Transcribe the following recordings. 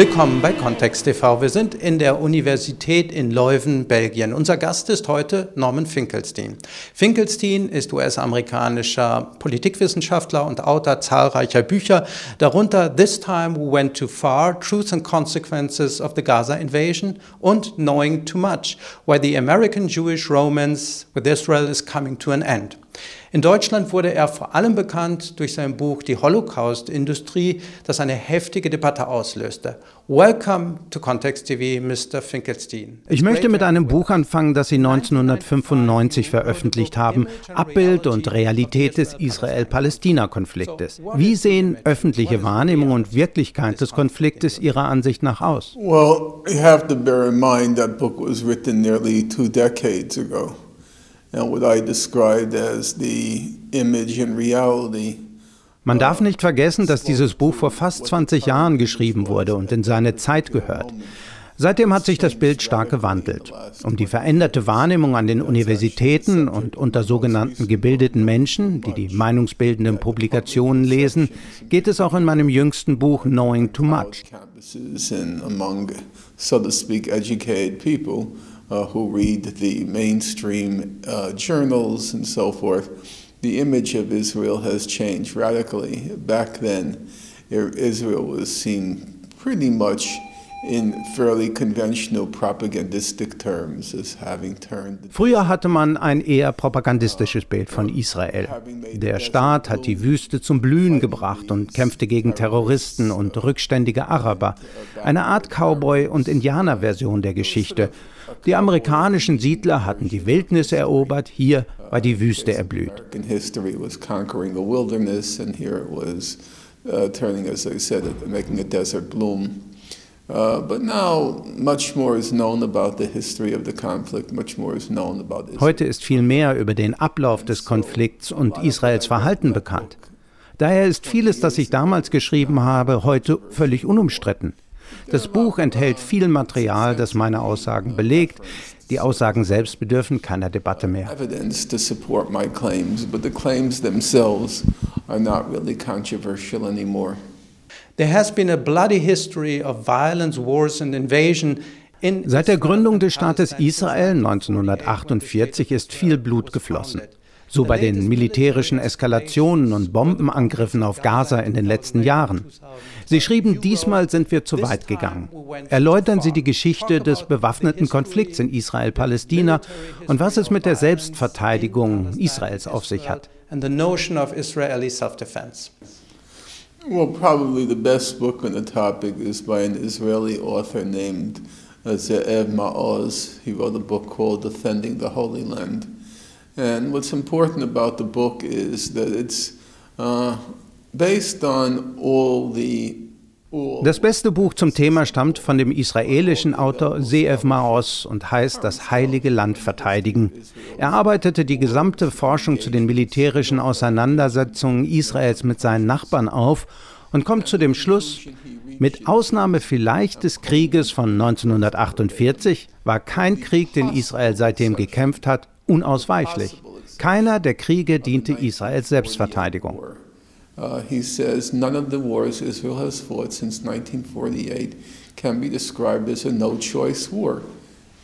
Willkommen bei Kontext TV. Wir sind in der Universität in Leuven, Belgien. Unser Gast ist heute Norman Finkelstein. Finkelstein ist US-amerikanischer Politikwissenschaftler und Autor zahlreicher Bücher, darunter This Time We Went Too Far, Truth and Consequences of the Gaza Invasion und Knowing Too Much, Why the American Jewish Romance with Israel is Coming to an End. In Deutschland wurde er vor allem bekannt durch sein Buch Die Holocaust-Industrie, das eine heftige Debatte auslöste. Welcome to Context TV, Mr. Finkelstein. Ich möchte mit einem Buch anfangen, das Sie 1995 veröffentlicht haben, Abbild und Realität des Israel-Palästina-Konfliktes. Wie sehen öffentliche Wahrnehmung und Wirklichkeit des Konfliktes Ihrer Ansicht nach aus? Well, you have to bear in mind that book was written nearly two decades ago and what I described as the image and reality. Man darf nicht vergessen, dass dieses Buch vor fast 20 Jahren geschrieben wurde und in seine Zeit gehört. Seitdem hat sich das Bild stark gewandelt. Um die veränderte Wahrnehmung an den Universitäten und unter sogenannten gebildeten Menschen, die die meinungsbildenden Publikationen lesen, geht es auch in meinem jüngsten Buch Knowing Too Much uh, who read the mainstream uh, journals and so forth, the image of Israel has changed radically. Back then, Israel was seen pretty much Früher hatte man ein eher propagandistisches Bild von Israel. Der Staat hat die Wüste zum Blühen gebracht und kämpfte gegen Terroristen und rückständige Araber. Eine Art Cowboy- und Indianer-Version der Geschichte. Die amerikanischen Siedler hatten die Wildnis erobert, hier war die Wüste erblüht. Heute ist viel mehr über den Ablauf des Konflikts und Israels Verhalten bekannt. Daher ist vieles, das ich damals geschrieben habe, heute völlig unumstritten. Das Buch enthält viel Material, das meine Aussagen belegt. Die Aussagen selbst bedürfen keiner Debatte mehr. Evidence to support my claims, but the claims themselves are not really controversial anymore. Seit der Gründung des Staates Israel 1948 ist viel Blut geflossen. So bei den militärischen Eskalationen und Bombenangriffen auf Gaza in den letzten Jahren. Sie schrieben, diesmal sind wir zu weit gegangen. Erläutern Sie die Geschichte des bewaffneten Konflikts in Israel-Palästina und was es mit der Selbstverteidigung Israels auf sich hat. Well, probably the best book on the topic is by an Israeli author named uh, Ze'ev Ma'oz. He wrote a book called Defending the Holy Land. And what's important about the book is that it's uh, based on all the Das beste Buch zum Thema stammt von dem israelischen Autor Seev Maos und heißt Das heilige Land verteidigen. Er arbeitete die gesamte Forschung zu den militärischen Auseinandersetzungen Israels mit seinen Nachbarn auf und kommt zu dem Schluss, mit Ausnahme vielleicht des Krieges von 1948 war kein Krieg, den Israel seitdem gekämpft hat, unausweichlich. Keiner der Kriege diente Israels Selbstverteidigung. Uh, he says none of the wars Israel has fought since 1948 can be described as a no-choice war.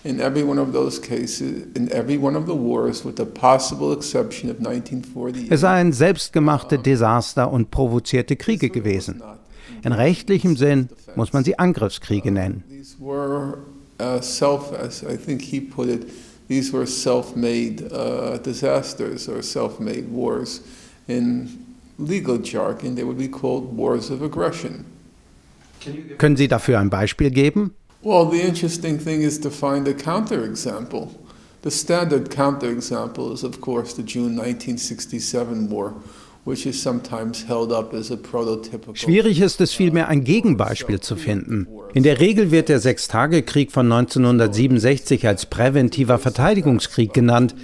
In every one of those cases, in every one of the wars, with the possible exception of 1948, es seien selbstgemachte Desaster und provozierte Kriege gewesen. In rechtlichem Sinn muss man sie Angriffskriege nennen. These were uh, self, as I think he put it, these were self-made uh, disasters or self-made wars. In legal jargon, they would be called wars of aggression. Können Sie dafür ein Beispiel geben? Well, the interesting thing is to find a counterexample. The standard counterexample is, of course, the June 1967 war. Schwierig ist es vielmehr, ein Gegenbeispiel zu finden. In der Regel wird der Sechstagekrieg von 1967 als präventiver Verteidigungskrieg genannt,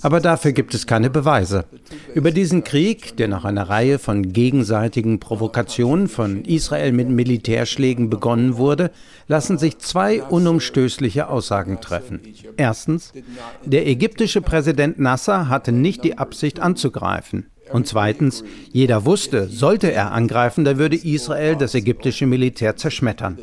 aber dafür gibt es keine Beweise. Über diesen Krieg, der nach einer Reihe von gegenseitigen Provokationen von Israel mit Militärschlägen begonnen wurde, lassen sich zwei unumstößliche Aussagen treffen. Erstens, der ägyptische Präsident Nasser hatte nicht die Absicht anzugreifen. Und zweitens, jeder wusste, sollte er angreifen, dann würde Israel das ägyptische Militär zerschmettern.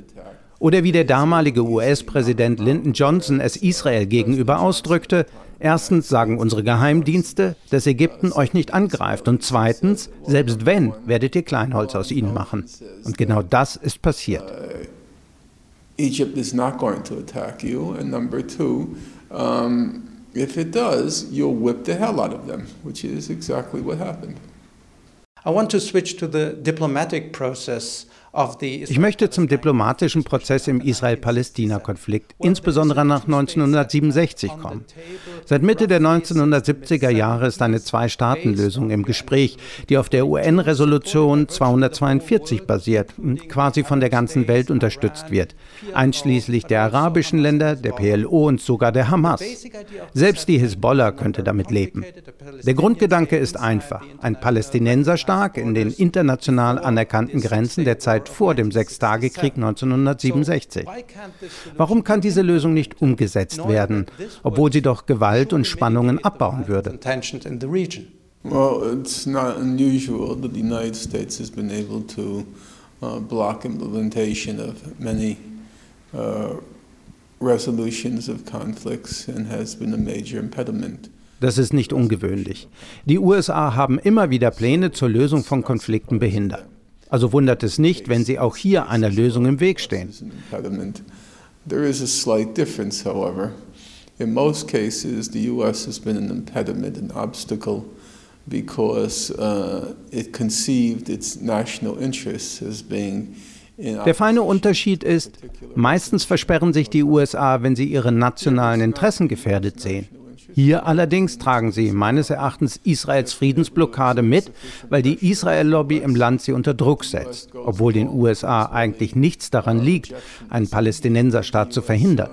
Oder wie der damalige US-Präsident Lyndon Johnson es Israel gegenüber ausdrückte, erstens sagen unsere Geheimdienste, dass Ägypten euch nicht angreift und zweitens, selbst wenn, werdet ihr Kleinholz aus ihnen machen. Und genau das ist passiert. Egypt is not going to attack you and number two, um, if it does, you'll whip the hell out of them, which is exactly what happened. I want to switch to the diplomatic process ich möchte zum diplomatischen Prozess im Israel-Palästina-Konflikt, insbesondere nach 1967, kommen. Seit Mitte der 1970er Jahre ist eine Zwei-Staaten-Lösung im Gespräch, die auf der UN-Resolution 242 basiert und quasi von der ganzen Welt unterstützt wird, einschließlich der arabischen Länder, der PLO und sogar der Hamas. Selbst die Hisbollah könnte damit leben. Der Grundgedanke ist einfach, ein Palästinenserstaat in den international anerkannten Grenzen der Zeit vor dem Sechstagekrieg 1967. Warum kann diese Lösung nicht umgesetzt werden, obwohl sie doch Gewalt und Spannungen abbauen würde? Well, it's not unusual that the United States has been able to uh, block implementation of many uh, resolutions of conflicts and has been a major impediment. Das ist nicht ungewöhnlich. Die USA haben immer wieder Pläne zur Lösung von Konflikten behindert. Also wundert es nicht, wenn sie auch hier einer Lösung im Weg stehen. There is a slight difference, however. In most cases, the U.S. has been an impediment, an obstacle, because uh, it conceived its national interests as being der feine Unterschied ist, meistens versperren sich die USA, wenn sie ihre nationalen Interessen gefährdet sehen. Hier allerdings tragen sie meines Erachtens Israels Friedensblockade mit, weil die Israel-Lobby im Land sie unter Druck setzt, obwohl den USA eigentlich nichts daran liegt, einen Palästinenserstaat zu verhindern.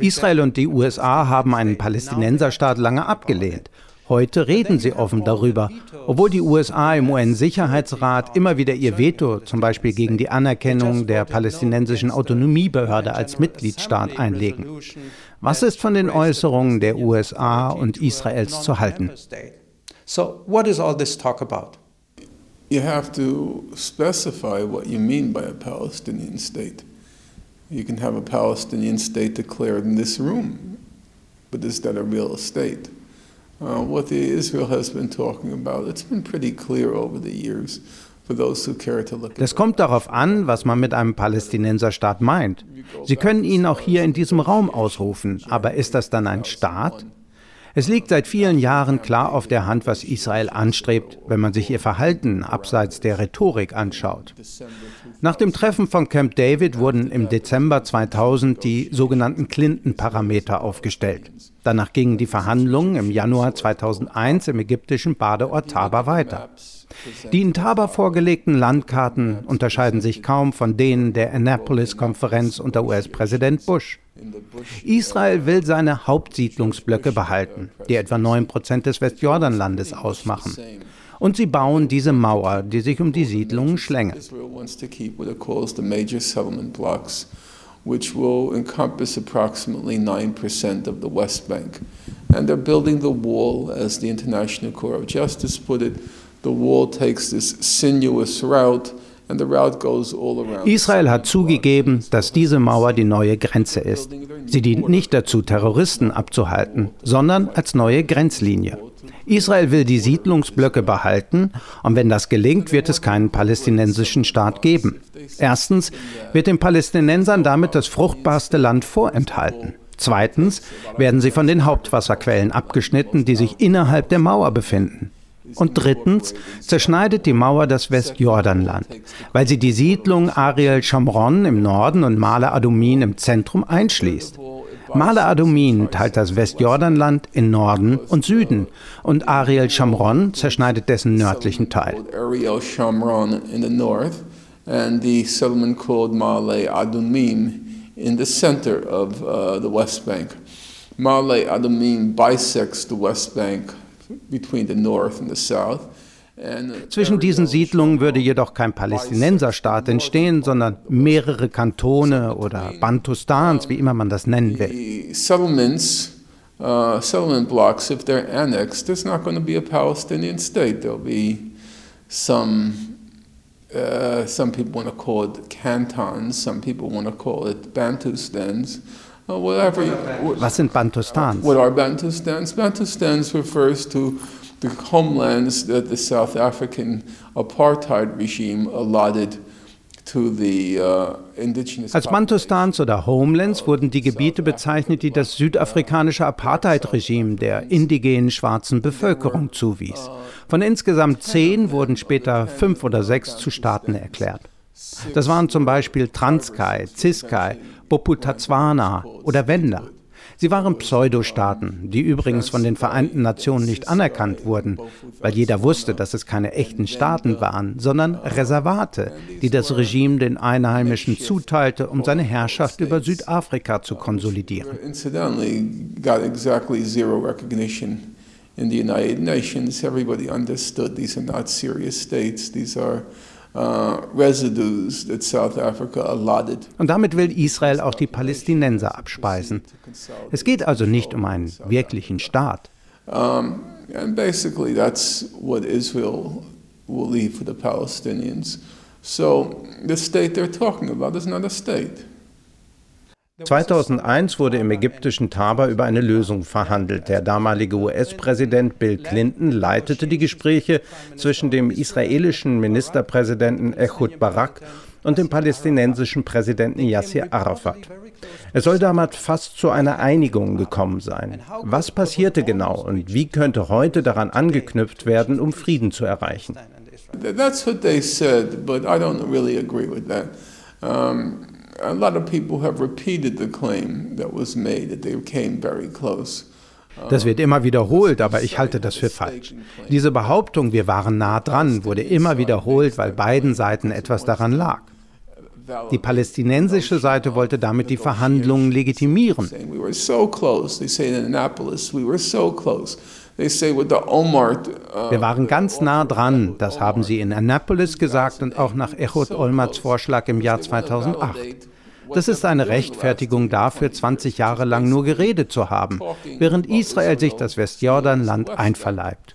Israel und die USA haben einen Palästinenserstaat lange abgelehnt. Heute reden sie offen darüber, obwohl die USA im UN-Sicherheitsrat immer wieder ihr Veto, zum Beispiel gegen die Anerkennung der palästinensischen Autonomiebehörde als Mitgliedstaat einlegen. Was ist von den Äußerungen der USA und Israels zu halten? So, what is all this talk about? You have to specify what you mean by a Palestinian state. You can have a Palestinian state declared in this room, but is that a real state? Uh, what the Israel has been talking about, it's been pretty clear over the years. Das kommt darauf an, was man mit einem Palästinenserstaat meint. Sie können ihn auch hier in diesem Raum ausrufen, aber ist das dann ein Staat? Es liegt seit vielen Jahren klar auf der Hand, was Israel anstrebt, wenn man sich ihr Verhalten abseits der Rhetorik anschaut. Nach dem Treffen von Camp David wurden im Dezember 2000 die sogenannten Clinton-Parameter aufgestellt. Danach gingen die Verhandlungen im Januar 2001 im ägyptischen Badeort Taba weiter. Die in Taba vorgelegten Landkarten unterscheiden sich kaum von denen der Annapolis-Konferenz unter US-Präsident Bush. Israel will seine Hauptsiedlungsblöcke behalten, die etwa 9 Prozent des Westjordanlandes ausmachen. Und sie bauen diese Mauer, die sich um die Siedlungen schlängelt. Which will encompass approximately 9% of the West Bank. And they're building the wall, as the International Court of Justice put it. The wall takes this sinuous route Israel hat zugegeben, dass diese Mauer die neue Grenze ist. Sie dient nicht dazu, Terroristen abzuhalten, sondern als neue Grenzlinie. Israel will die Siedlungsblöcke behalten und wenn das gelingt, wird es keinen palästinensischen Staat geben. Erstens wird den Palästinensern damit das fruchtbarste Land vorenthalten. Zweitens werden sie von den Hauptwasserquellen abgeschnitten, die sich innerhalb der Mauer befinden. Und drittens zerschneidet die Mauer das Westjordanland, weil sie die Siedlung Ariel Shamron im Norden und Male Adumin im Zentrum einschließt. Male Adumin teilt das Westjordanland in Norden und Süden und Ariel Shamron zerschneidet dessen nördlichen Teil. And the settlement called Male Adumim in the center of uh, the West Bank. Male Adumim bisects the West Bank between the north and the south. Zwischen diesen Siedlungen würde jedoch kein Palästinenserstaat entstehen, sondern mehrere Kantone oder Bantustans, wie immer man das nennen will. Uh, settlement blocks, if they're annexed, there's not going to be a Palestinian state. There'll be some, uh, some people want to call it cantons, some people want to call it Bantustans. Uh, whatever. Was sind Bantustans? What are Bantustans? Bantustans refers to the homelands that the South African apartheid regime allotted Uh, Als Bantustans oder Homelands wurden die Gebiete bezeichnet, die das südafrikanische Apartheid-Regime der indigenen schwarzen Bevölkerung zuwies. Von insgesamt zehn wurden später fünf oder sechs zu Staaten erklärt. Das waren zum Beispiel Transkei, Ziskei, Boputatswana oder Wenda. Sie waren Pseudostaaten, die übrigens von den Vereinten Nationen nicht anerkannt wurden, weil jeder wusste, dass es keine echten Staaten waren, sondern Reservate, die das Regime den Einheimischen zuteilte, um seine Herrschaft über Südafrika zu konsolidieren. In the United Nations, everybody understood these are not serious states. These are Und damit will Israel auch die Palästinenser abspeisen. Es geht also nicht um einen wirklichen Staat. And basically that's what Israel will leave for the Palestinians. So the state they're talking about is not a state. 2001 wurde im ägyptischen Taba über eine Lösung verhandelt. Der damalige US-Präsident Bill Clinton leitete die Gespräche zwischen dem israelischen Ministerpräsidenten Ehud Barak und dem palästinensischen Präsidenten Yasser Arafat. Es soll damals fast zu einer Einigung gekommen sein. Was passierte genau und wie könnte heute daran angeknüpft werden, um Frieden zu erreichen? That's what they said, but I don't really agree with that. Um, a lot of people have repeated the claim that was made that they came very close. Das wird immer wiederholt, aber ich halte das für falsch. Diese Behauptung, wir waren nah dran, wurde immer wiederholt, weil beiden Seiten etwas daran lag. Die palästinensische Seite wollte damit die Verhandlungen legitimieren. Wir waren ganz nah dran, das haben sie in Annapolis gesagt und auch nach Ehud Olmerts Vorschlag im Jahr 2008. Das ist eine Rechtfertigung dafür, 20 Jahre lang nur geredet zu haben, während Israel sich das Westjordanland einverleibt.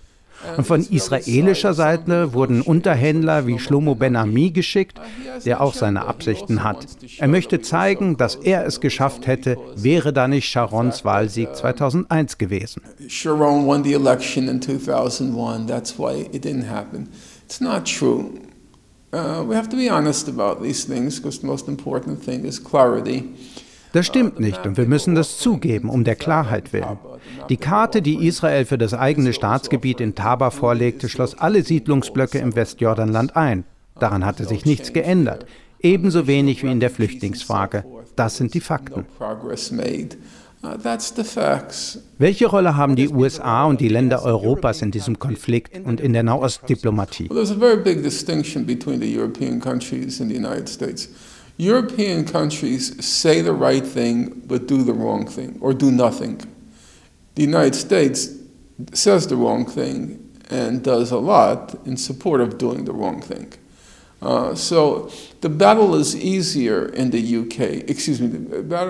Und von israelischer Seite wurden Unterhändler wie Shlomo Ben-Ami geschickt, der auch seine Absichten hat. Er möchte zeigen, dass er es geschafft hätte, wäre da nicht Sharons Wahlsieg 2001 gewesen. Sharon won the election in 2001. That's why it didn't happen. It's not true. Uh, we have to be honest about these things because the most important thing is clarity. Das stimmt nicht und wir müssen das zugeben, um der Klarheit willen. Die Karte, die Israel für das eigene Staatsgebiet in Taba vorlegte, schloss alle Siedlungsblöcke im Westjordanland ein. Daran hatte sich nichts geändert, ebenso wenig wie in der Flüchtlingsfrage. Das sind die Fakten. Welche Rolle haben die USA und die Länder Europas in diesem Konflikt und in der Nahostdiplomatie? European countries say the right thing but do the wrong thing or do nothing. The United States says the wrong thing and does a lot in support of doing the wrong thing. Uh,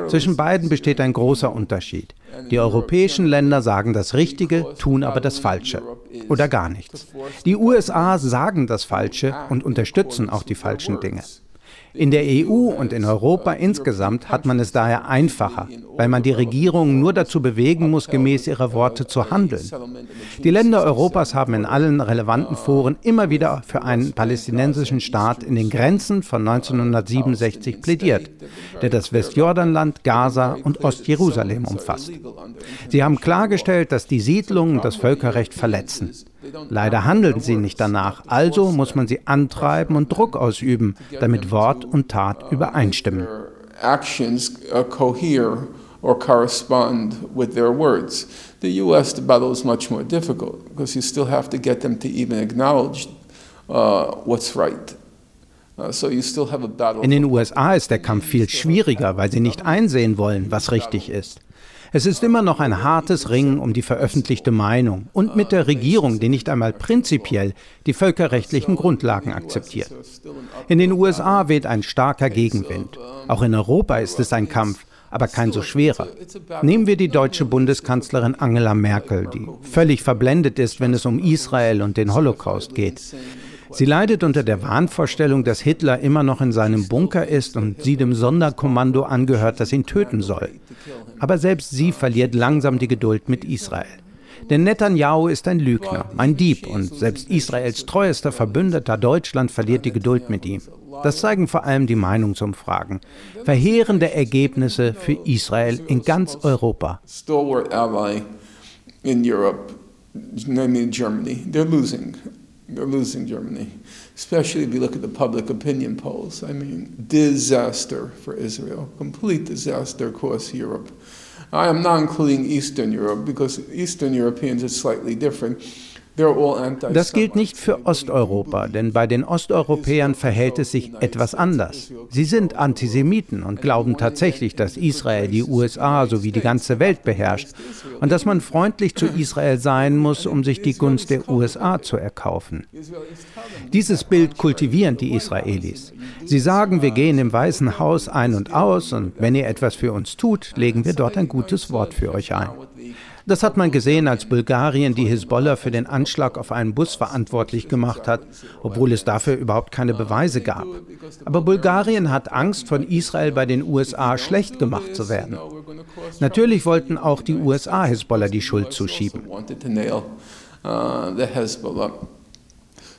Zwischen beiden besteht ein großer Unterschied. Die europäischen Länder sagen das Richtige, tun aber das Falsche oder gar nichts. Die USA sagen das Falsche und unterstützen auch die falschen Dinge. In der EU und in Europa insgesamt hat man es daher einfacher, weil man die Regierungen nur dazu bewegen muss, gemäß ihrer Worte zu handeln. Die Länder Europas haben in allen relevanten Foren immer wieder für einen palästinensischen Staat in den Grenzen von 1967 plädiert, der das Westjordanland, Gaza und Ostjerusalem umfasst. Sie haben klargestellt, dass die Siedlungen das Völkerrecht verletzen. Leider handeln sie nicht danach, also muss man sie antreiben und Druck ausüben, damit Wort und Tat übereinstimmen. Uh, or correspond with their words. The US, battle is much more difficult because you still have to get them to even acknowledge uh, what's right. Uh, In den USA ist der Kampf viel schwieriger, weil sie nicht einsehen wollen, was richtig ist. Es ist immer noch ein hartes Ringen um die veröffentlichte Meinung und mit der Regierung, die nicht einmal prinzipiell die völkerrechtlichen Grundlagen akzeptiert. In den USA weht ein starker Gegenwind. Auch in Europa ist es ein Kampf, aber kein so schwerer. Nehmen wir die deutsche Bundeskanzlerin Angela Merkel, die völlig verblendet ist, wenn es um Israel und den Holocaust geht. Sie leidet unter der Wahnvorstellung, dass Hitler immer noch in seinem Bunker ist und sie dem Sonderkommando angehört, das ihn töten soll. Aber selbst sie verliert langsam die Geduld mit Israel. Denn Netanyahu ist ein Lügner, ein Dieb und selbst Israels treuester Verbündeter Deutschland verliert die Geduld mit ihm. Das zeigen vor allem die Meinungsumfragen. Verheerende Ergebnisse für Israel in ganz Europa. in Europe, namely Germany, they're losing. They're losing Germany, especially if you look at the public opinion polls. I mean, disaster for Israel, complete disaster across Europe. I am not including Eastern Europe because Eastern Europeans are slightly different. Das gilt nicht für Osteuropa, denn bei den Osteuropäern verhält es sich etwas anders. Sie sind Antisemiten und glauben tatsächlich, dass Israel die USA sowie die ganze Welt beherrscht und dass man freundlich zu Israel sein muss, um sich die Gunst der USA zu erkaufen. Dieses Bild kultivieren die Israelis. Sie sagen, wir gehen im Weißen Haus ein und aus und wenn ihr etwas für uns tut, legen wir dort ein gutes Wort für euch ein. Das hat man gesehen, als Bulgarien die Hisbollah für den Anschlag auf einen Bus verantwortlich gemacht hat, obwohl es dafür überhaupt keine Beweise gab. Aber Bulgarien hat Angst, von Israel bei den USA schlecht gemacht zu werden. Natürlich wollten auch die USA Hisbollah die Schuld zuschieben.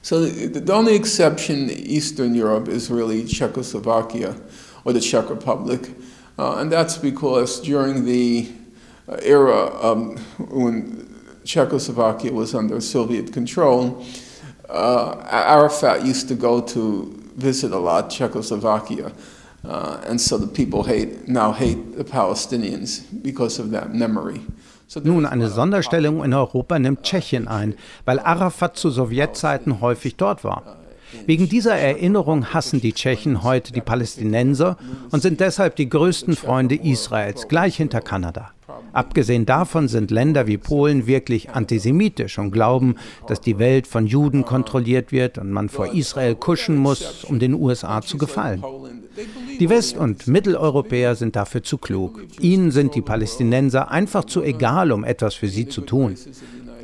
So the only exception in Eastern Europe is really Czechoslovakia or the Czech Republic. Uh, and that's because during the era um, when Czechoslovakia was under Soviet control, uh, Arafat used to go to visit a lot Czechoslovakia. Uh, and so the people hate, now hate the Palestinians because of that memory. Nun, eine Sonderstellung in Europa nimmt Tschechien ein, weil Arafat zu Sowjetzeiten häufig dort war. Wegen dieser Erinnerung hassen die Tschechen heute die Palästinenser und sind deshalb die größten Freunde Israels, gleich hinter Kanada. Abgesehen davon sind Länder wie Polen wirklich antisemitisch und glauben, dass die Welt von Juden kontrolliert wird und man vor Israel kuschen muss, um den USA zu gefallen. Die West- und Mitteleuropäer sind dafür zu klug. Ihnen sind die Palästinenser einfach zu egal, um etwas für sie zu tun.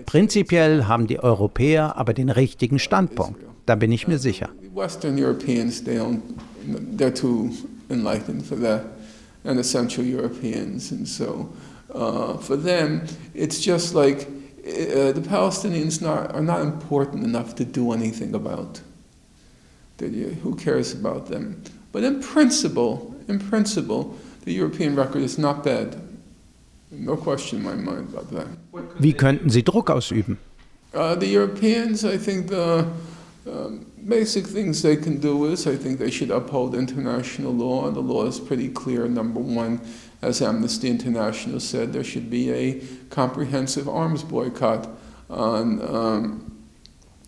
Prinzipiell haben die Europäer aber den richtigen Standpunkt. Da bin ich mir sicher. Western Europeans, they don't, they're too enlightened for that, and the Central Europeans, and so uh, for them, it's just like uh, the Palestinians not, are not important enough to do anything about. Who cares about them? But in principle, in principle, the European record is not bad. No question in my mind about that. Wie könnten Sie Druck ausüben? Uh, the Europeans, I think the um, basic things they can do is I think they should uphold international law. The law is pretty clear. Number one, as Amnesty International said, there should be a comprehensive arms boycott on. Um,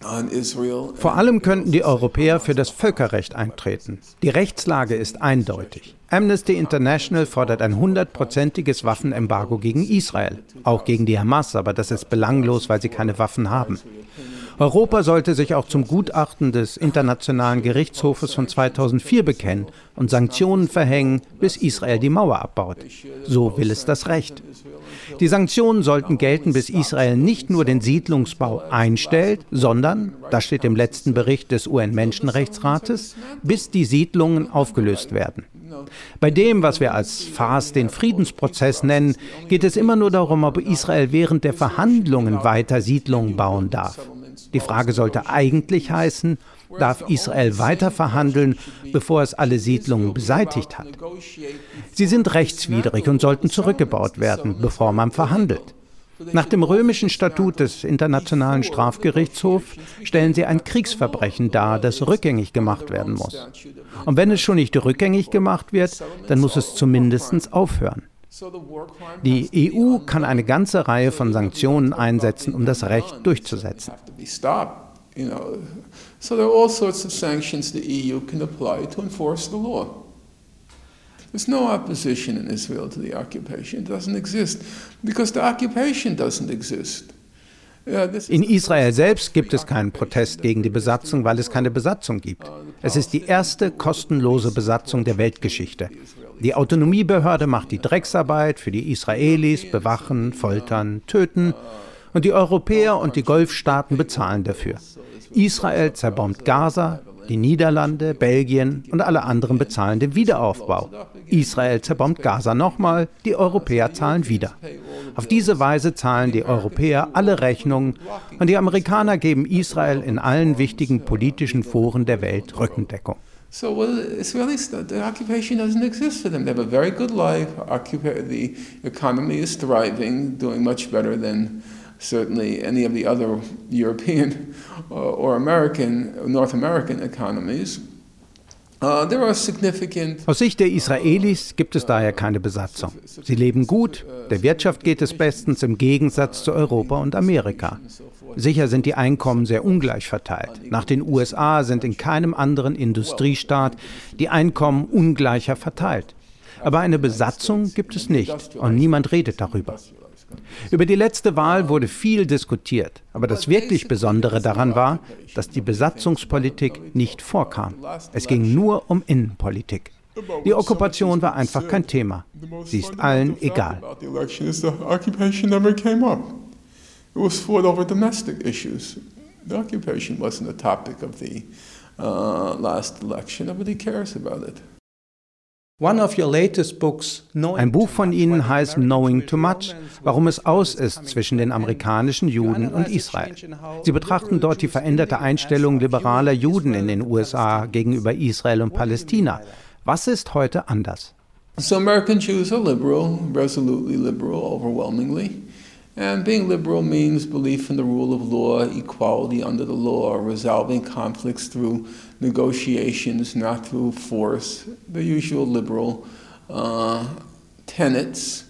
Vor allem könnten die Europäer für das Völkerrecht eintreten. Die Rechtslage ist eindeutig. Amnesty International fordert ein hundertprozentiges Waffenembargo gegen Israel, auch gegen die Hamas, aber das ist belanglos, weil sie keine Waffen haben. Europa sollte sich auch zum Gutachten des Internationalen Gerichtshofes von 2004 bekennen und Sanktionen verhängen, bis Israel die Mauer abbaut. So will es das Recht. Die Sanktionen sollten gelten, bis Israel nicht nur den Siedlungsbau einstellt, sondern, das steht im letzten Bericht des UN-Menschenrechtsrates, bis die Siedlungen aufgelöst werden. Bei dem, was wir als Phase den Friedensprozess nennen, geht es immer nur darum, ob Israel während der Verhandlungen weiter Siedlungen bauen darf. Die Frage sollte eigentlich heißen, darf Israel weiter verhandeln, bevor es alle Siedlungen beseitigt hat? Sie sind rechtswidrig und sollten zurückgebaut werden, bevor man verhandelt. Nach dem römischen Statut des Internationalen Strafgerichtshofs stellen sie ein Kriegsverbrechen dar, das rückgängig gemacht werden muss. Und wenn es schon nicht rückgängig gemacht wird, dann muss es zumindest aufhören. Die EU kann eine ganze Reihe von Sanktionen einsetzen, um das Recht durchzusetzen. Law. There's no opposition in Israel to the occupation. It doesn't exist because the occupation doesn't exist. In Israel selbst gibt es keinen Protest gegen die Besatzung, weil es keine Besatzung gibt. Es ist die erste kostenlose Besatzung der Weltgeschichte. Die Autonomiebehörde macht die Drecksarbeit für die Israelis, bewachen, foltern, töten und die Europäer und die Golfstaaten bezahlen dafür. Israel zerbombt Gaza, die Niederlande, Belgien und alle anderen bezahlen den Wiederaufbau. Israel zerbombt Gaza nochmal, die Europäer zahlen wieder. Auf diese Weise zahlen die Europäer alle Rechnungen und die Amerikaner geben Israel in allen wichtigen politischen Foren der Welt Rückendeckung. So well, Israelis, the occupation doesn't exist for them. They have a very good life. Occupa the economy is thriving, doing much better than certainly any of the other European uh, or American, North American economies. Uh, Aus Sicht der Israelis gibt es daher keine Besatzung. Sie leben gut, der Wirtschaft geht es bestens im Gegensatz zu Europa und Amerika. Sicher sind die Einkommen sehr ungleich verteilt. Nach den USA sind in keinem anderen Industriestaat die Einkommen ungleicher verteilt. Aber eine Besatzung gibt es nicht und niemand redet darüber. Über die letzte Wahl wurde viel diskutiert, aber das wirklich Besondere daran war, dass die Besatzungspolitik nicht vorkam. Es ging nur um Innenpolitik. Die Okkupation war einfach kein Thema. Sie ist allen egal. It was fought over domestic issues. The occupation wasn't a topic of the uh, last election. Nobody cares about it. Ein Buch von Ihnen heißt Knowing Too Much, warum es aus ist zwischen den amerikanischen Juden und Israel. Sie betrachten dort die veränderte Einstellung liberaler Juden in den USA gegenüber Israel und Palästina. Was ist heute anders? So American Jews are liberal, resolutely liberal, overwhelmingly. And being liberal means belief in the rule of law, equality under the law, resolving conflicts through negotiations, not through force, the usual liberal uh, tenets.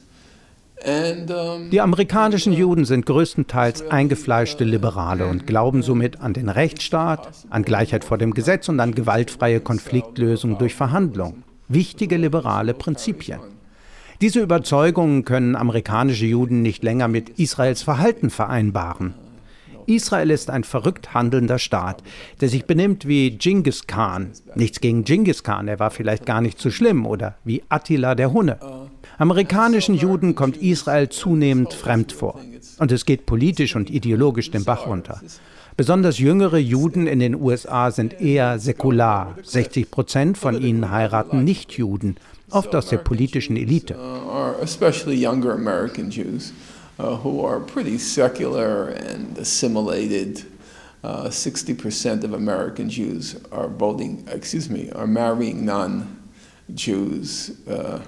Die amerikanischen Juden sind größtenteils eingefleischte Liberale und glauben somit an den Rechtsstaat, an Gleichheit vor dem Gesetz und an gewaltfreie Konfliktlösung durch Verhandlung. Wichtige liberale Prinzipien. Diese Überzeugungen können amerikanische Juden nicht länger mit Israels Verhalten vereinbaren. Israel ist ein verrückt handelnder Staat, der sich benimmt wie Genghis Khan. Nichts gegen Genghis Khan, er war vielleicht gar nicht so schlimm, oder wie Attila der Hunne. Amerikanischen Juden kommt Israel zunehmend fremd vor. Und es geht politisch und ideologisch den Bach runter. Besonders jüngere Juden in den USA sind eher säkular. 60 Prozent von ihnen heiraten Nicht-Juden oft aus der politischen Elite. Uh, who are pretty secular and assimilated. Uh, 60% of American Jews are voting, excuse me, are marrying non-Jews. Uh,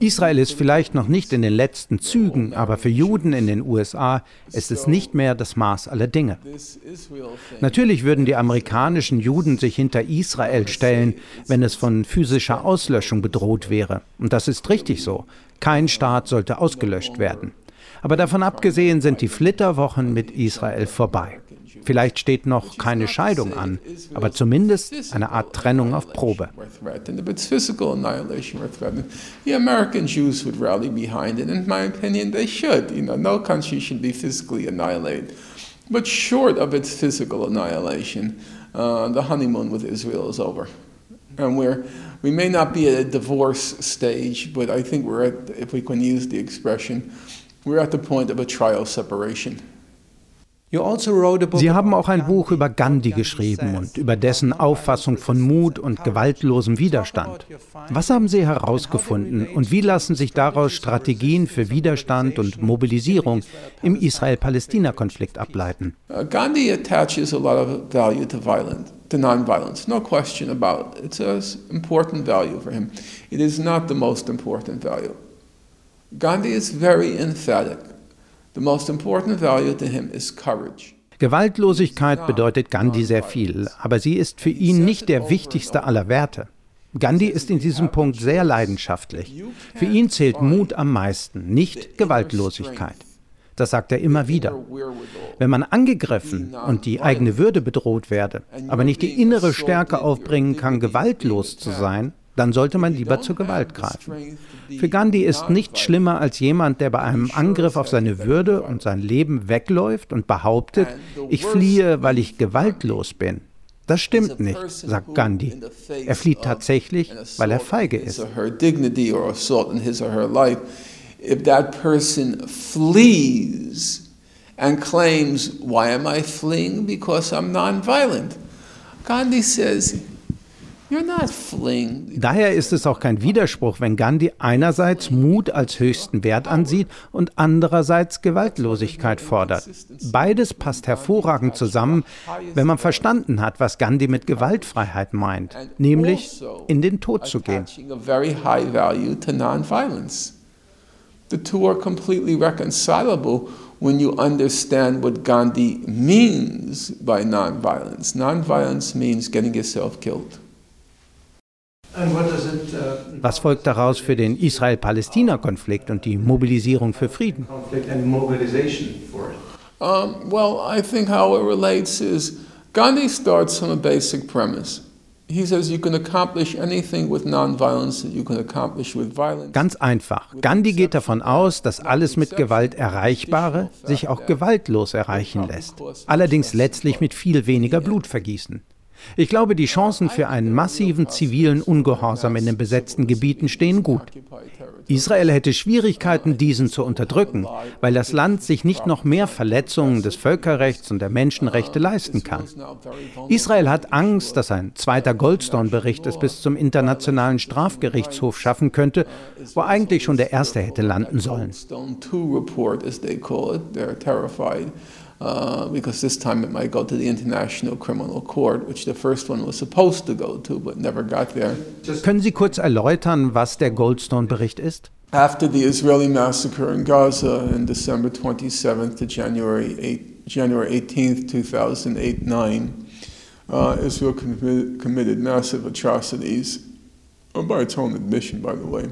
Israel ist vielleicht noch nicht in den letzten Zügen, aber für Juden in den USA ist es nicht mehr das Maß aller Dinge. Natürlich würden die amerikanischen Juden sich hinter Israel stellen, wenn es von physischer Auslöschung bedroht wäre. Und das ist richtig so. Kein Staat sollte ausgelöscht werden. Aber davon abgesehen sind die Flitterwochen mit Israel vorbei. Vielleicht steht noch keine Scheidung an, aber zumindest eine Art Trennung auf Probe. The American Jews would rally behind it. In my opinion, they should. You know, no country should be physically annihilated. But short of its physical annihilation, uh, honeymoon with Israel is over. We may not be at a divorce stage, but I think we're at, if we can use the expression, we're at the point of a trial separation. Also Sie haben auch ein Buch über Gandhi geschrieben und über dessen Auffassung von Mut und gewaltlosem Widerstand. Was haben Sie herausgefunden und wie lassen sich daraus Strategien für Widerstand und Mobilisierung im Israel-Palästina-Konflikt ableiten? Uh, Gandhi attaches a lot of value to violence. To nonviolence. No question about it. It's an important value for him. It is not the most important value. Gandhi is very emphatic The most important value to him is courage. Gewaltlosigkeit bedeutet Gandhi sehr viel, aber sie ist für ihn nicht der wichtigste aller Werte. Gandhi ist in diesem Punkt sehr leidenschaftlich. Für ihn zählt Mut am meisten, nicht Gewaltlosigkeit. Das sagt er immer wieder. Wenn man angegriffen und die eigene Würde bedroht werde, aber nicht die innere Stärke aufbringen kann, gewaltlos zu sein, dann sollte man lieber zur Gewalt greifen. Für Gandhi ist nichts schlimmer als jemand, der bei einem Angriff auf seine Würde und sein Leben wegläuft und behauptet, ich fliehe, weil ich gewaltlos bin. Das stimmt nicht, sagt Gandhi. Er flieht tatsächlich, weil er feige ist. If that person flees and claims, Why am I fleeing? Because I'm nonviolent. Gandhi says, Daher ist es auch kein Widerspruch, wenn Gandhi einerseits Mut als höchsten Wert ansieht und andererseits Gewaltlosigkeit fordert. Beides passt hervorragend zusammen, wenn man verstanden hat, was Gandhi mit Gewaltfreiheit meint, nämlich in den Tod zu gehen. The two are completely reconcilable when you understand what Gandhi means by nonviolence. Nonviolence means getting yourself killed. Uh, Was folgt daraus für den Israel-Palästina-Konflikt und die Mobilisierung für Frieden? Um, well, I think how it relates is Gandhi starts from a basic premise. Ganz einfach. Gandhi geht davon aus, dass alles mit Gewalt Erreichbare sich auch gewaltlos erreichen lässt. Allerdings letztlich mit viel weniger Blutvergießen. Ich glaube, die Chancen für einen massiven zivilen Ungehorsam in den besetzten Gebieten stehen gut. Israel hätte Schwierigkeiten, diesen zu unterdrücken, weil das Land sich nicht noch mehr Verletzungen des Völkerrechts und der Menschenrechte leisten kann. Israel hat Angst, dass ein zweiter Goldstone-Bericht es bis zum Internationalen Strafgerichtshof schaffen könnte, wo eigentlich schon der erste hätte landen sollen. Uh, because this time it might go to the International Criminal Court, which the first one was supposed to go to, but never got there. Können Sie kurz erläutern, was der Goldstone-Bericht ist? After the Israeli massacre in Gaza in December 27th to January 8, January 18th, 2008-9, uh, Israel committed, committed massive atrocities, by its own admission, by the way.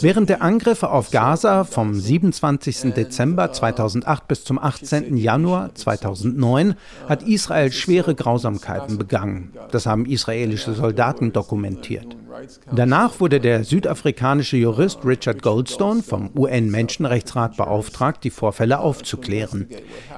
Während der Angriffe auf Gaza vom 27. Dezember 2008 bis zum 18. Januar 2009 hat Israel schwere Grausamkeiten begangen. Das haben israelische Soldaten dokumentiert. Danach wurde der südafrikanische Jurist Richard Goldstone vom UN-Menschenrechtsrat beauftragt, die Vorfälle aufzuklären.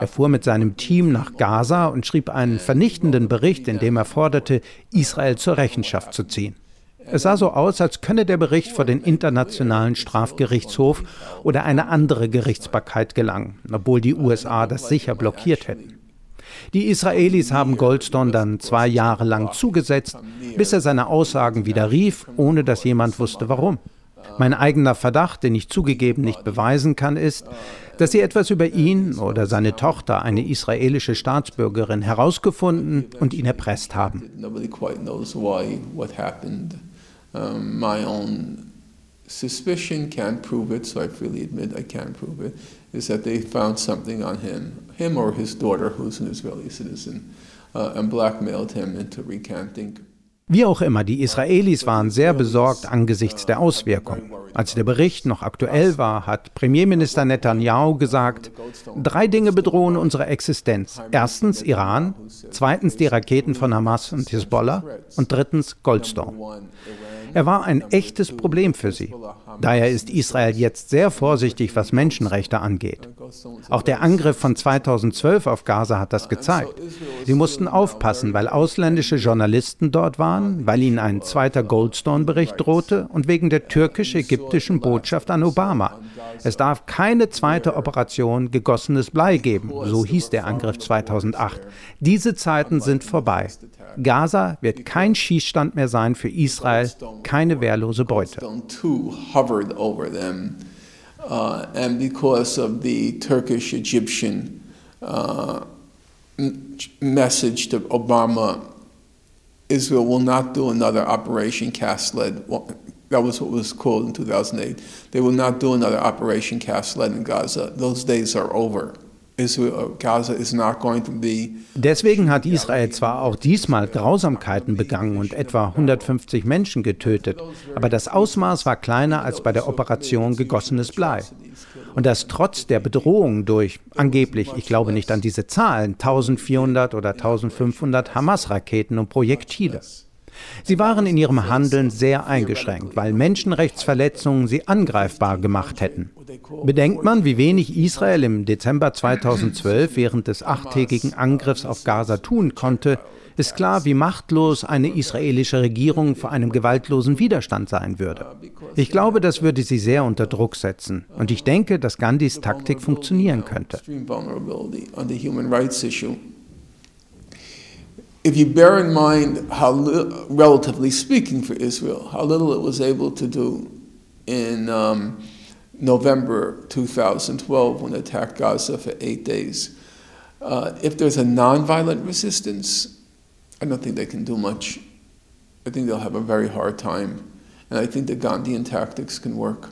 Er fuhr mit seinem Team nach Gaza und schrieb einen vernichtenden Bericht, in dem er forderte, Israel zur Rechenschaft zu ziehen. Es sah so aus, als könne der Bericht vor den Internationalen Strafgerichtshof oder eine andere Gerichtsbarkeit gelangen, obwohl die USA das sicher blockiert hätten. Die Israelis haben Goldstone dann zwei Jahre lang zugesetzt, bis er seine Aussagen widerrief, ohne dass jemand wusste warum. Mein eigener Verdacht, den ich zugegeben nicht beweisen kann, ist, dass sie etwas über ihn oder seine Tochter, eine israelische Staatsbürgerin, herausgefunden und ihn erpresst haben. Um, my own suspicion can't prove it, so I freely admit I can't prove it, is that they found something on him, him or his daughter, who's an Israeli citizen, uh, and blackmailed him into recanting. Wie auch immer, die Israelis waren sehr besorgt angesichts der Auswirkungen. Als der Bericht noch aktuell war, hat Premierminister Netanyahu gesagt, drei Dinge bedrohen unsere Existenz. Erstens Iran, zweitens die Raketen von Hamas und Hezbollah und drittens Goldstone. Er war ein echtes Problem für sie. Daher ist Israel jetzt sehr vorsichtig, was Menschenrechte angeht. Auch der Angriff von 2012 auf Gaza hat das gezeigt. Sie mussten aufpassen, weil ausländische Journalisten dort waren, weil ihnen ein zweiter Goldstone-Bericht drohte und wegen der türkisch-ägyptischen Botschaft an Obama. Es darf keine zweite Operation gegossenes Blei geben, so hieß der Angriff 2008. Diese Zeiten sind vorbei. Gaza wird kein Schießstand mehr sein für Israel, keine wehrlose Beute. Uh, and because of the Turkish Egyptian uh, message to Obama, Israel will not do another Operation Cast Lead. That was what was called in 2008. They will not do another Operation Cast Lead in Gaza. Those days are over. Deswegen hat Israel zwar auch diesmal Grausamkeiten begangen und etwa 150 Menschen getötet, aber das Ausmaß war kleiner als bei der Operation gegossenes Blei. Und das trotz der Bedrohung durch angeblich, ich glaube nicht an diese Zahlen, 1400 oder 1500 Hamas-Raketen und Projektile. Sie waren in ihrem Handeln sehr eingeschränkt, weil Menschenrechtsverletzungen sie angreifbar gemacht hätten. Bedenkt man, wie wenig Israel im Dezember 2012 während des achttägigen Angriffs auf Gaza tun konnte, ist klar, wie machtlos eine israelische Regierung vor einem gewaltlosen Widerstand sein würde. Ich glaube, das würde sie sehr unter Druck setzen. Und ich denke, dass Gandhis Taktik funktionieren könnte. If you bear in mind how, relatively speaking for Israel, how little it was able to do in um, November 2012 when it attacked Gaza for eight days, uh, if there's a nonviolent resistance, I don't think they can do much. I think they'll have a very hard time. And I think the Gandhian tactics can work.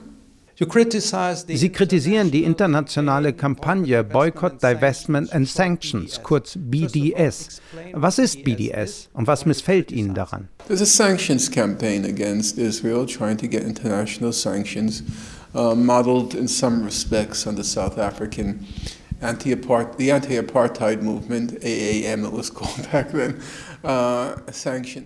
Sie kritisieren die internationale Kampagne Boycott, Divestment and Sanctions, kurz BDS. Was ist BDS und was missfällt Ihnen daran? There's a sanctions campaign against Israel trying to get international sanctions uh, modeled in some respects on the South African anti-apartheid, the anti-apartheid movement, AAM it was called back then. Uh,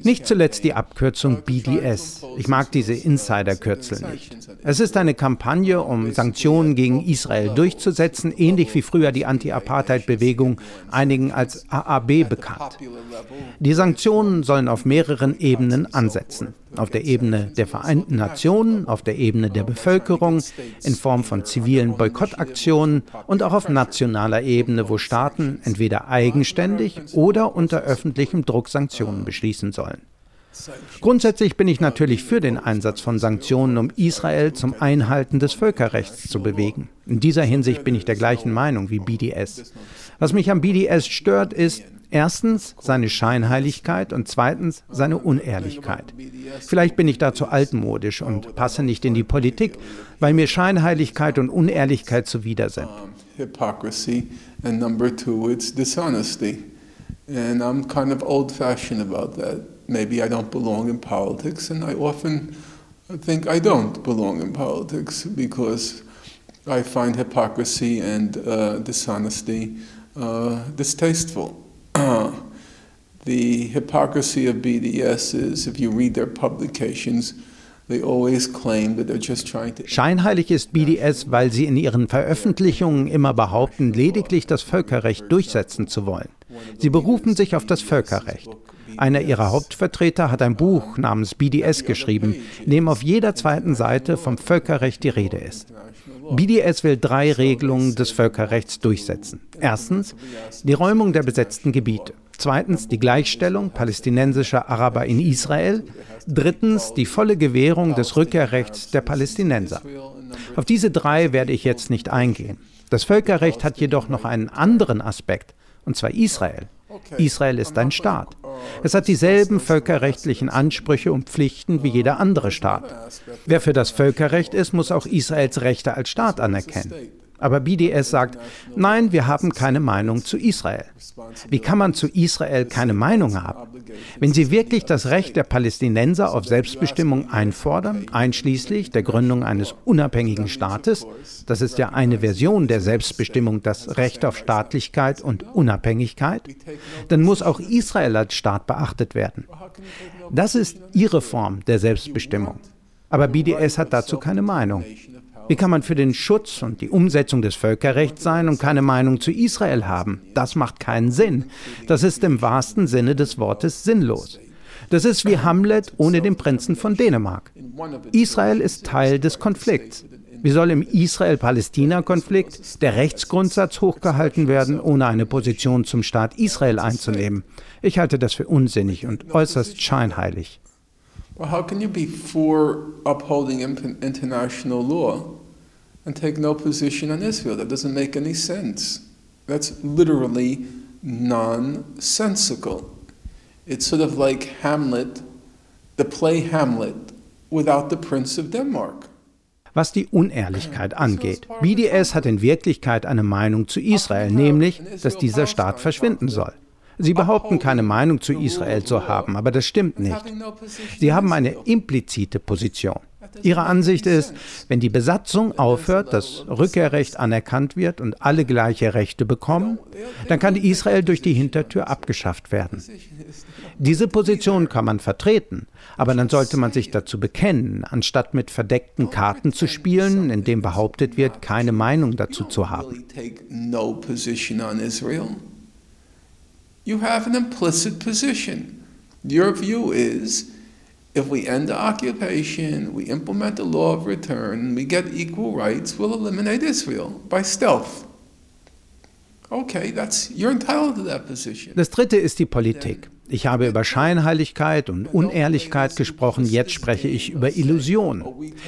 nicht zuletzt die Abkürzung BDS. Ich mag diese Insider-Kürzel nicht. Es ist eine Kampagne, um Sanktionen gegen Israel durchzusetzen, ähnlich wie früher die Anti-Apartheid-Bewegung, einigen als AAB bekannt. Die Sanktionen sollen auf mehreren Ebenen ansetzen auf der Ebene der Vereinten Nationen, auf der Ebene der Bevölkerung, in Form von zivilen Boykottaktionen und auch auf nationaler Ebene, wo Staaten entweder eigenständig oder unter öffentlichem Druck Sanktionen beschließen sollen. Grundsätzlich bin ich natürlich für den Einsatz von Sanktionen, um Israel zum Einhalten des Völkerrechts zu bewegen. In dieser Hinsicht bin ich der gleichen Meinung wie BDS. Was mich am BDS stört, ist, Erstens seine Scheinheiligkeit und zweitens seine Unehrlichkeit. Vielleicht bin ich da zu altmodisch und passe nicht in die Politik, weil mir Scheinheiligkeit und Unehrlichkeit zuwider sind. Hypocrisy and number two, it's dishonesty. And I'm kind of old fashioned about that. Maybe I don't belong in politics, and I often think I don't belong in politics because I find hypocrisy and uh, dishonesty uh, distasteful. the hypocrisy of BDS is, if you read their publications, they always claim that they're just trying to. Scheinheilig ist BDS, weil sie in ihren Veröffentlichungen immer behaupten, lediglich das Völkerrecht durchsetzen zu wollen. Sie berufen sich auf das Völkerrecht. Einer ihrer Hauptvertreter hat ein Buch namens BDS geschrieben, in dem auf jeder zweiten Seite vom Völkerrecht die Rede ist. BDS will drei Regelungen des Völkerrechts durchsetzen. Erstens die Räumung der besetzten Gebiete. Zweitens die Gleichstellung palästinensischer Araber in Israel. Drittens die volle Gewährung des Rückkehrrechts der Palästinenser. Auf diese drei werde ich jetzt nicht eingehen. Das Völkerrecht hat jedoch noch einen anderen Aspekt, und zwar Israel. Israel ist ein Staat. Es hat dieselben völkerrechtlichen Ansprüche und Pflichten wie jeder andere Staat. Wer für das Völkerrecht ist, muss auch Israels Rechte als Staat anerkennen. Aber BDS sagt, nein, wir haben keine Meinung zu Israel. Wie kann man zu Israel keine Meinung haben? Wenn sie wirklich das Recht der Palästinenser auf Selbstbestimmung einfordern, einschließlich der Gründung eines unabhängigen Staates, das ist ja eine Version der Selbstbestimmung, das Recht auf Staatlichkeit und Unabhängigkeit, dann muss auch Israel als Staat beachtet werden. Das ist ihre Form der Selbstbestimmung. Aber BDS hat dazu keine Meinung. Wie kann man für den Schutz und die Umsetzung des Völkerrechts sein und keine Meinung zu Israel haben? Das macht keinen Sinn. Das ist im wahrsten Sinne des Wortes sinnlos. Das ist wie Hamlet ohne den Prinzen von Dänemark. Israel ist Teil des Konflikts. Wie soll im Israel-Palästina-Konflikt der Rechtsgrundsatz hochgehalten werden, ohne eine Position zum Staat Israel einzunehmen? Ich halte das für unsinnig und äußerst scheinheilig. Well, how can you be for upholding international law and take no position on Israel. That doesn't make any sense. That's literally nonsensical. It's sort of like Hamlet, the play Hamlet, without the Prince of Denmark. Was die Unehrlichkeit angeht, BDS hat in Wirklichkeit eine Meinung zu Israel, nämlich, dass dieser Staat verschwinden soll. Sie behaupten keine Meinung zu Israel zu haben, aber das stimmt nicht. Sie haben eine implizite Position. Ihre Ansicht ist, wenn die Besatzung aufhört, das Rückkehrrecht anerkannt wird und alle gleiche Rechte bekommen, dann kann Israel durch die Hintertür abgeschafft werden. Diese Position kann man vertreten, aber dann sollte man sich dazu bekennen, anstatt mit verdeckten Karten zu spielen, in dem behauptet wird, keine Meinung dazu zu haben. You have an implicit position. Your view is if we end the occupation, we implement the law of return, we get equal rights, we'll eliminate Israel by stealth. Okay, that's, you're entitled to that position. Das dritte ist die Politik. Ich habe über Scheinheiligkeit und Unehrlichkeit gesprochen, jetzt spreche ich über Illusion.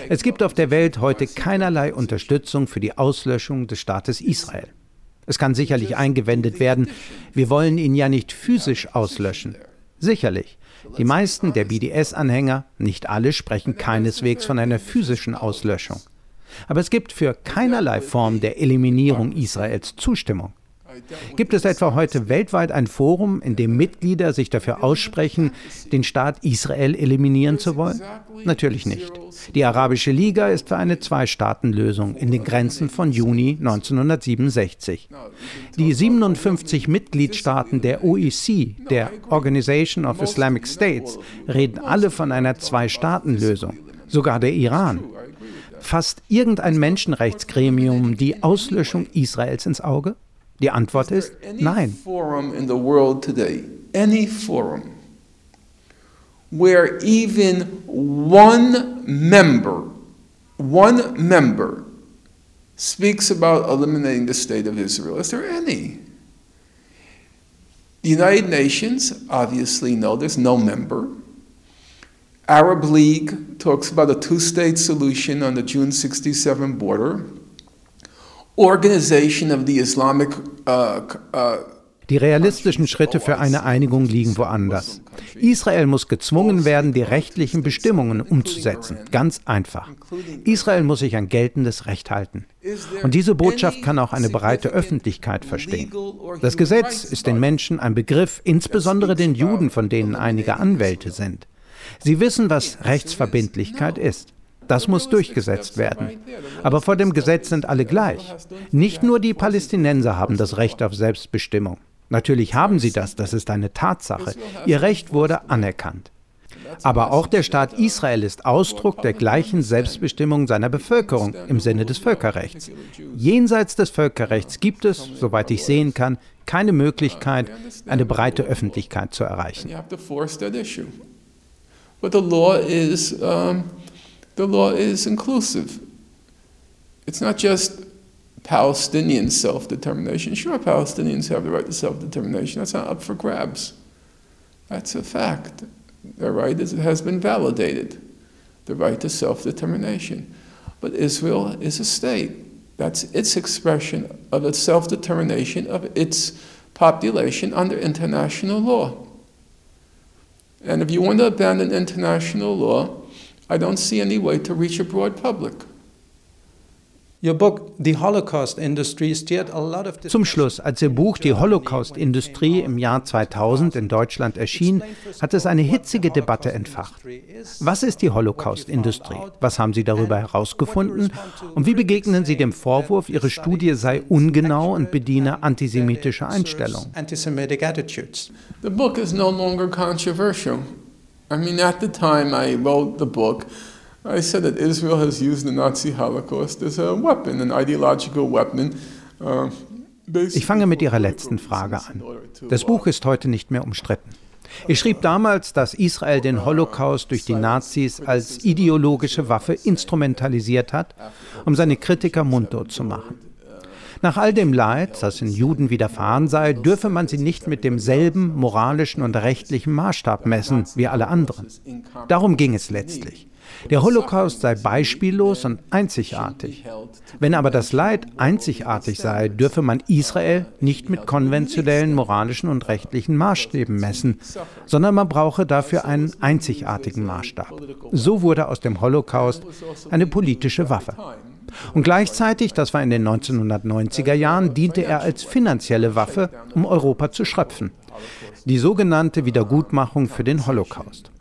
Es gibt auf der Welt heute keinerlei Unterstützung für die Auslöschung des Staates Israel. Es kann sicherlich eingewendet werden, wir wollen ihn ja nicht physisch auslöschen. Sicherlich. Die meisten der BDS-Anhänger, nicht alle, sprechen keineswegs von einer physischen Auslöschung. Aber es gibt für keinerlei Form der Eliminierung Israels Zustimmung. Gibt es etwa heute weltweit ein Forum, in dem Mitglieder sich dafür aussprechen, den Staat Israel eliminieren zu wollen? Natürlich nicht. Die Arabische Liga ist für eine Zwei-Staaten-Lösung in den Grenzen von Juni 1967. Die 57 Mitgliedstaaten der OEC, der Organization of Islamic States, reden alle von einer Zwei-Staaten-Lösung. Sogar der Iran. Fasst irgendein Menschenrechtsgremium die Auslöschung Israels ins Auge? Die Antwort ist nein. Forum in the world today, any forum where even one member, one member speaks about eliminating the state of Israel. Is there any? The United Nations, obviously, no, there's no member. Arab League talks about a two state solution on the June 67 border. Organization of the Islamic uh, uh, die realistischen Schritte für eine Einigung liegen woanders. Israel muss gezwungen werden, die rechtlichen Bestimmungen umzusetzen. Ganz einfach. Israel muss sich an geltendes Recht halten. Und diese Botschaft kann auch eine breite Öffentlichkeit verstehen. Das Gesetz ist den Menschen ein Begriff, insbesondere den Juden, von denen einige Anwälte sind. Sie wissen, was Rechtsverbindlichkeit ist. Das muss durchgesetzt werden. Aber vor dem Gesetz sind alle gleich. Nicht nur die Palästinenser haben das Recht auf Selbstbestimmung. Natürlich haben sie das, das ist eine Tatsache. Ihr Recht wurde anerkannt. Aber auch der Staat Israel ist Ausdruck der gleichen Selbstbestimmung seiner Bevölkerung im Sinne des Völkerrechts. Jenseits des Völkerrechts gibt es, soweit ich sehen kann, keine Möglichkeit, eine breite Öffentlichkeit zu erreichen. But the law is um the law is inclusive. It's not just Palestinian self determination. Sure, Palestinians have the right to self determination. That's not up for grabs. That's a fact. Their right is, has been validated the right to self determination. But Israel is a state. That's its expression of its self determination of its population under international law. And if you want to abandon international law, I don't see any way to reach a broad public. Zum Schluss, als Ihr Buch Die Holocaust-Industrie im Jahr 2000 in Deutschland erschien, hat es eine hitzige Debatte entfacht. Was ist die Holocaust-Industrie? Was haben Sie darüber herausgefunden? Und wie begegnen Sie dem Vorwurf, Ihre Studie sei ungenau und bediene antisemitische Einstellungen? The book is no longer controversial. I mean, at the time I wrote the book, I said that Israel has used the Nazi Holocaust as a weapon, an ideological weapon. Uh, ich fange mit Ihrer letzten Frage an. Das Buch ist heute nicht mehr umstritten. Ich schrieb damals, dass Israel den Holocaust durch die Nazis als ideologische Waffe instrumentalisiert hat, um seine Kritiker mundtot zu machen. Nach all dem Leid, das den Juden widerfahren sei, dürfe man sie nicht mit demselben moralischen und rechtlichen Maßstab messen wie alle anderen. Darum ging es letztlich. Der Holocaust sei beispiellos und einzigartig. Wenn aber das Leid einzigartig sei, dürfe man Israel nicht mit konventionellen moralischen und rechtlichen Maßstäben messen, sondern man brauche dafür einen einzigartigen Maßstab. So wurde aus dem Holocaust eine politische Waffe. Und gleichzeitig, das war in den 1990er Jahren, diente er als finanzielle Waffe, um Europa zu schröpfen. Die sogenannte Wiedergutmachung für den Holocaust.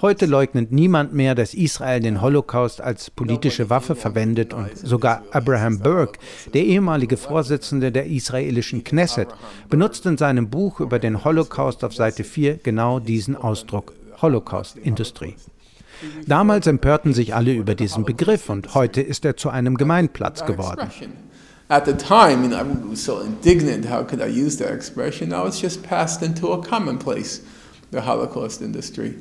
Heute leugnet niemand mehr, dass Israel den Holocaust als politische Waffe verwendet und sogar Abraham Burke, der ehemalige Vorsitzende der israelischen Knesset, benutzt in seinem Buch über den Holocaust auf Seite 4 genau diesen Ausdruck Holocaust-Industrie. Damals empörten sich alle über diesen Begriff und heute ist er zu einem Gemeinplatz geworden. At the time, you know, I was so indignant. How could I use that expression? Now it's just passed into a commonplace, the Holocaust industry.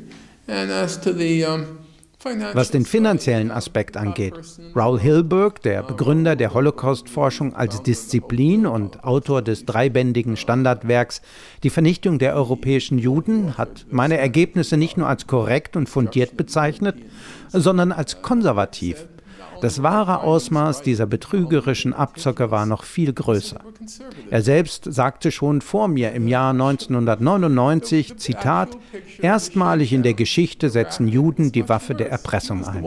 And as to the um, was den finanziellen Aspekt angeht, Raoul Hilberg, der Begründer der Holocaust-Forschung als Disziplin und Autor des dreibändigen Standardwerks Die Vernichtung der europäischen Juden, hat meine Ergebnisse nicht nur als korrekt und fundiert bezeichnet, sondern als konservativ das wahre Ausmaß dieser betrügerischen Abzocke war noch viel größer. Er selbst sagte schon vor mir im Jahr 1999, Zitat, erstmalig in der Geschichte setzen Juden die Waffe der Erpressung ein.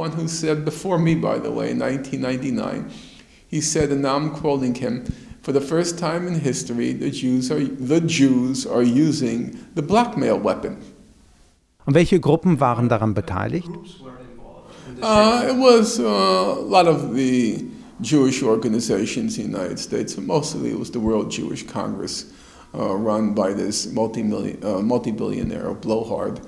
He said, and now I'm quoting him, for the first time in history, the Jews are, the Jews are using the blackmail weapon. Und welche Gruppen waren daran beteiligt? Uh, it was uh, a lot of the Jewish organizations in the United States, mostly it was the World Jewish Congress, uh, run by this multi-billionaire uh, multi blowhard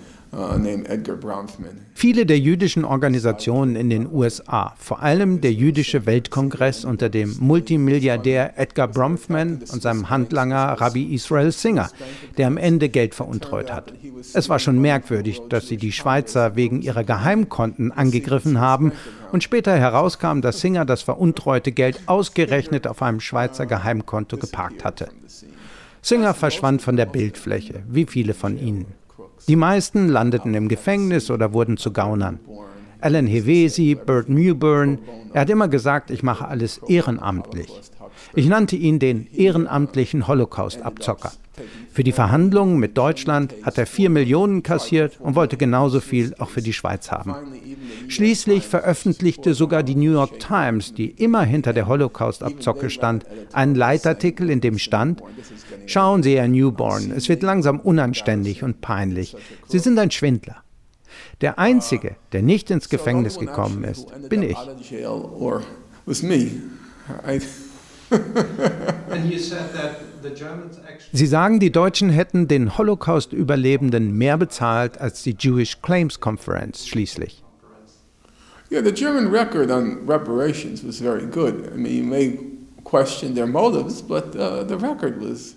Viele der jüdischen Organisationen in den USA, vor allem der Jüdische Weltkongress unter dem Multimilliardär Edgar Bronfman und seinem Handlanger Rabbi Israel Singer, der am Ende Geld veruntreut hat. Es war schon merkwürdig, dass sie die Schweizer wegen ihrer Geheimkonten angegriffen haben und später herauskam, dass Singer das veruntreute Geld ausgerechnet auf einem Schweizer Geheimkonto geparkt hatte. Singer verschwand von der Bildfläche, wie viele von ihnen. Die meisten landeten im Gefängnis oder wurden zu Gaunern. Alan Hevesi, Bert Milburn, er hat immer gesagt, ich mache alles ehrenamtlich. Ich nannte ihn den ehrenamtlichen Holocaust-Abzocker. Für die Verhandlungen mit Deutschland hat er vier Millionen kassiert und wollte genauso viel auch für die Schweiz haben. Schließlich veröffentlichte sogar die New York Times, die immer hinter der Holocaust-Abzocke stand, einen Leitartikel, in dem stand, Schauen Sie, Herr Newborn, es wird langsam unanständig und peinlich. Sie sind ein Schwindler. Der Einzige, der nicht ins Gefängnis gekommen ist, bin ich. Sie sagen, die Deutschen hätten den Holocaust-Überlebenden mehr bezahlt als die Jewish Claims Conference schließlich. Yeah, the German record on reparations was very good. I mean, you may question their motives, but uh, the record was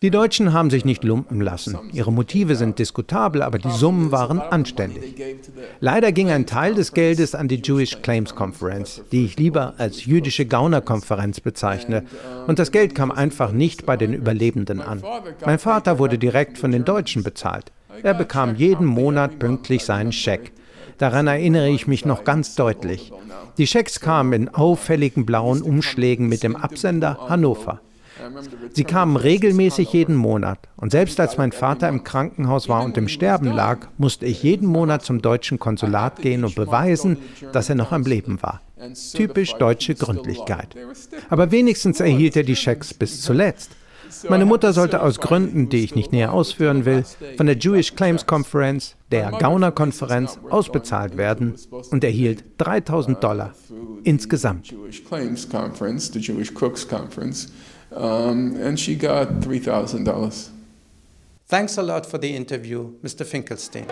die Deutschen haben sich nicht lumpen lassen. Ihre Motive sind diskutabel, aber die Summen waren anständig. Leider ging ein Teil des Geldes an die Jewish Claims Conference, die ich lieber als jüdische Gaunerkonferenz bezeichne. Und das Geld kam einfach nicht bei den Überlebenden an. Mein Vater wurde direkt von den Deutschen bezahlt. Er bekam jeden Monat pünktlich seinen Scheck. Daran erinnere ich mich noch ganz deutlich. Die Schecks kamen in auffälligen blauen Umschlägen mit dem Absender Hannover. Sie kamen regelmäßig jeden Monat. Und selbst als mein Vater im Krankenhaus war und im Sterben lag, musste ich jeden Monat zum deutschen Konsulat gehen und beweisen, dass er noch am Leben war. Typisch deutsche Gründlichkeit. Aber wenigstens erhielt er die Schecks bis zuletzt. Meine Mutter sollte aus Gründen, die ich nicht näher ausführen will, von der Jewish Claims Conference, der Gauner-Konferenz, ausbezahlt werden und erhielt 3000 Dollar insgesamt. Um, and she got $3,000. Thanks a lot for the interview, Mr. Finkelstein.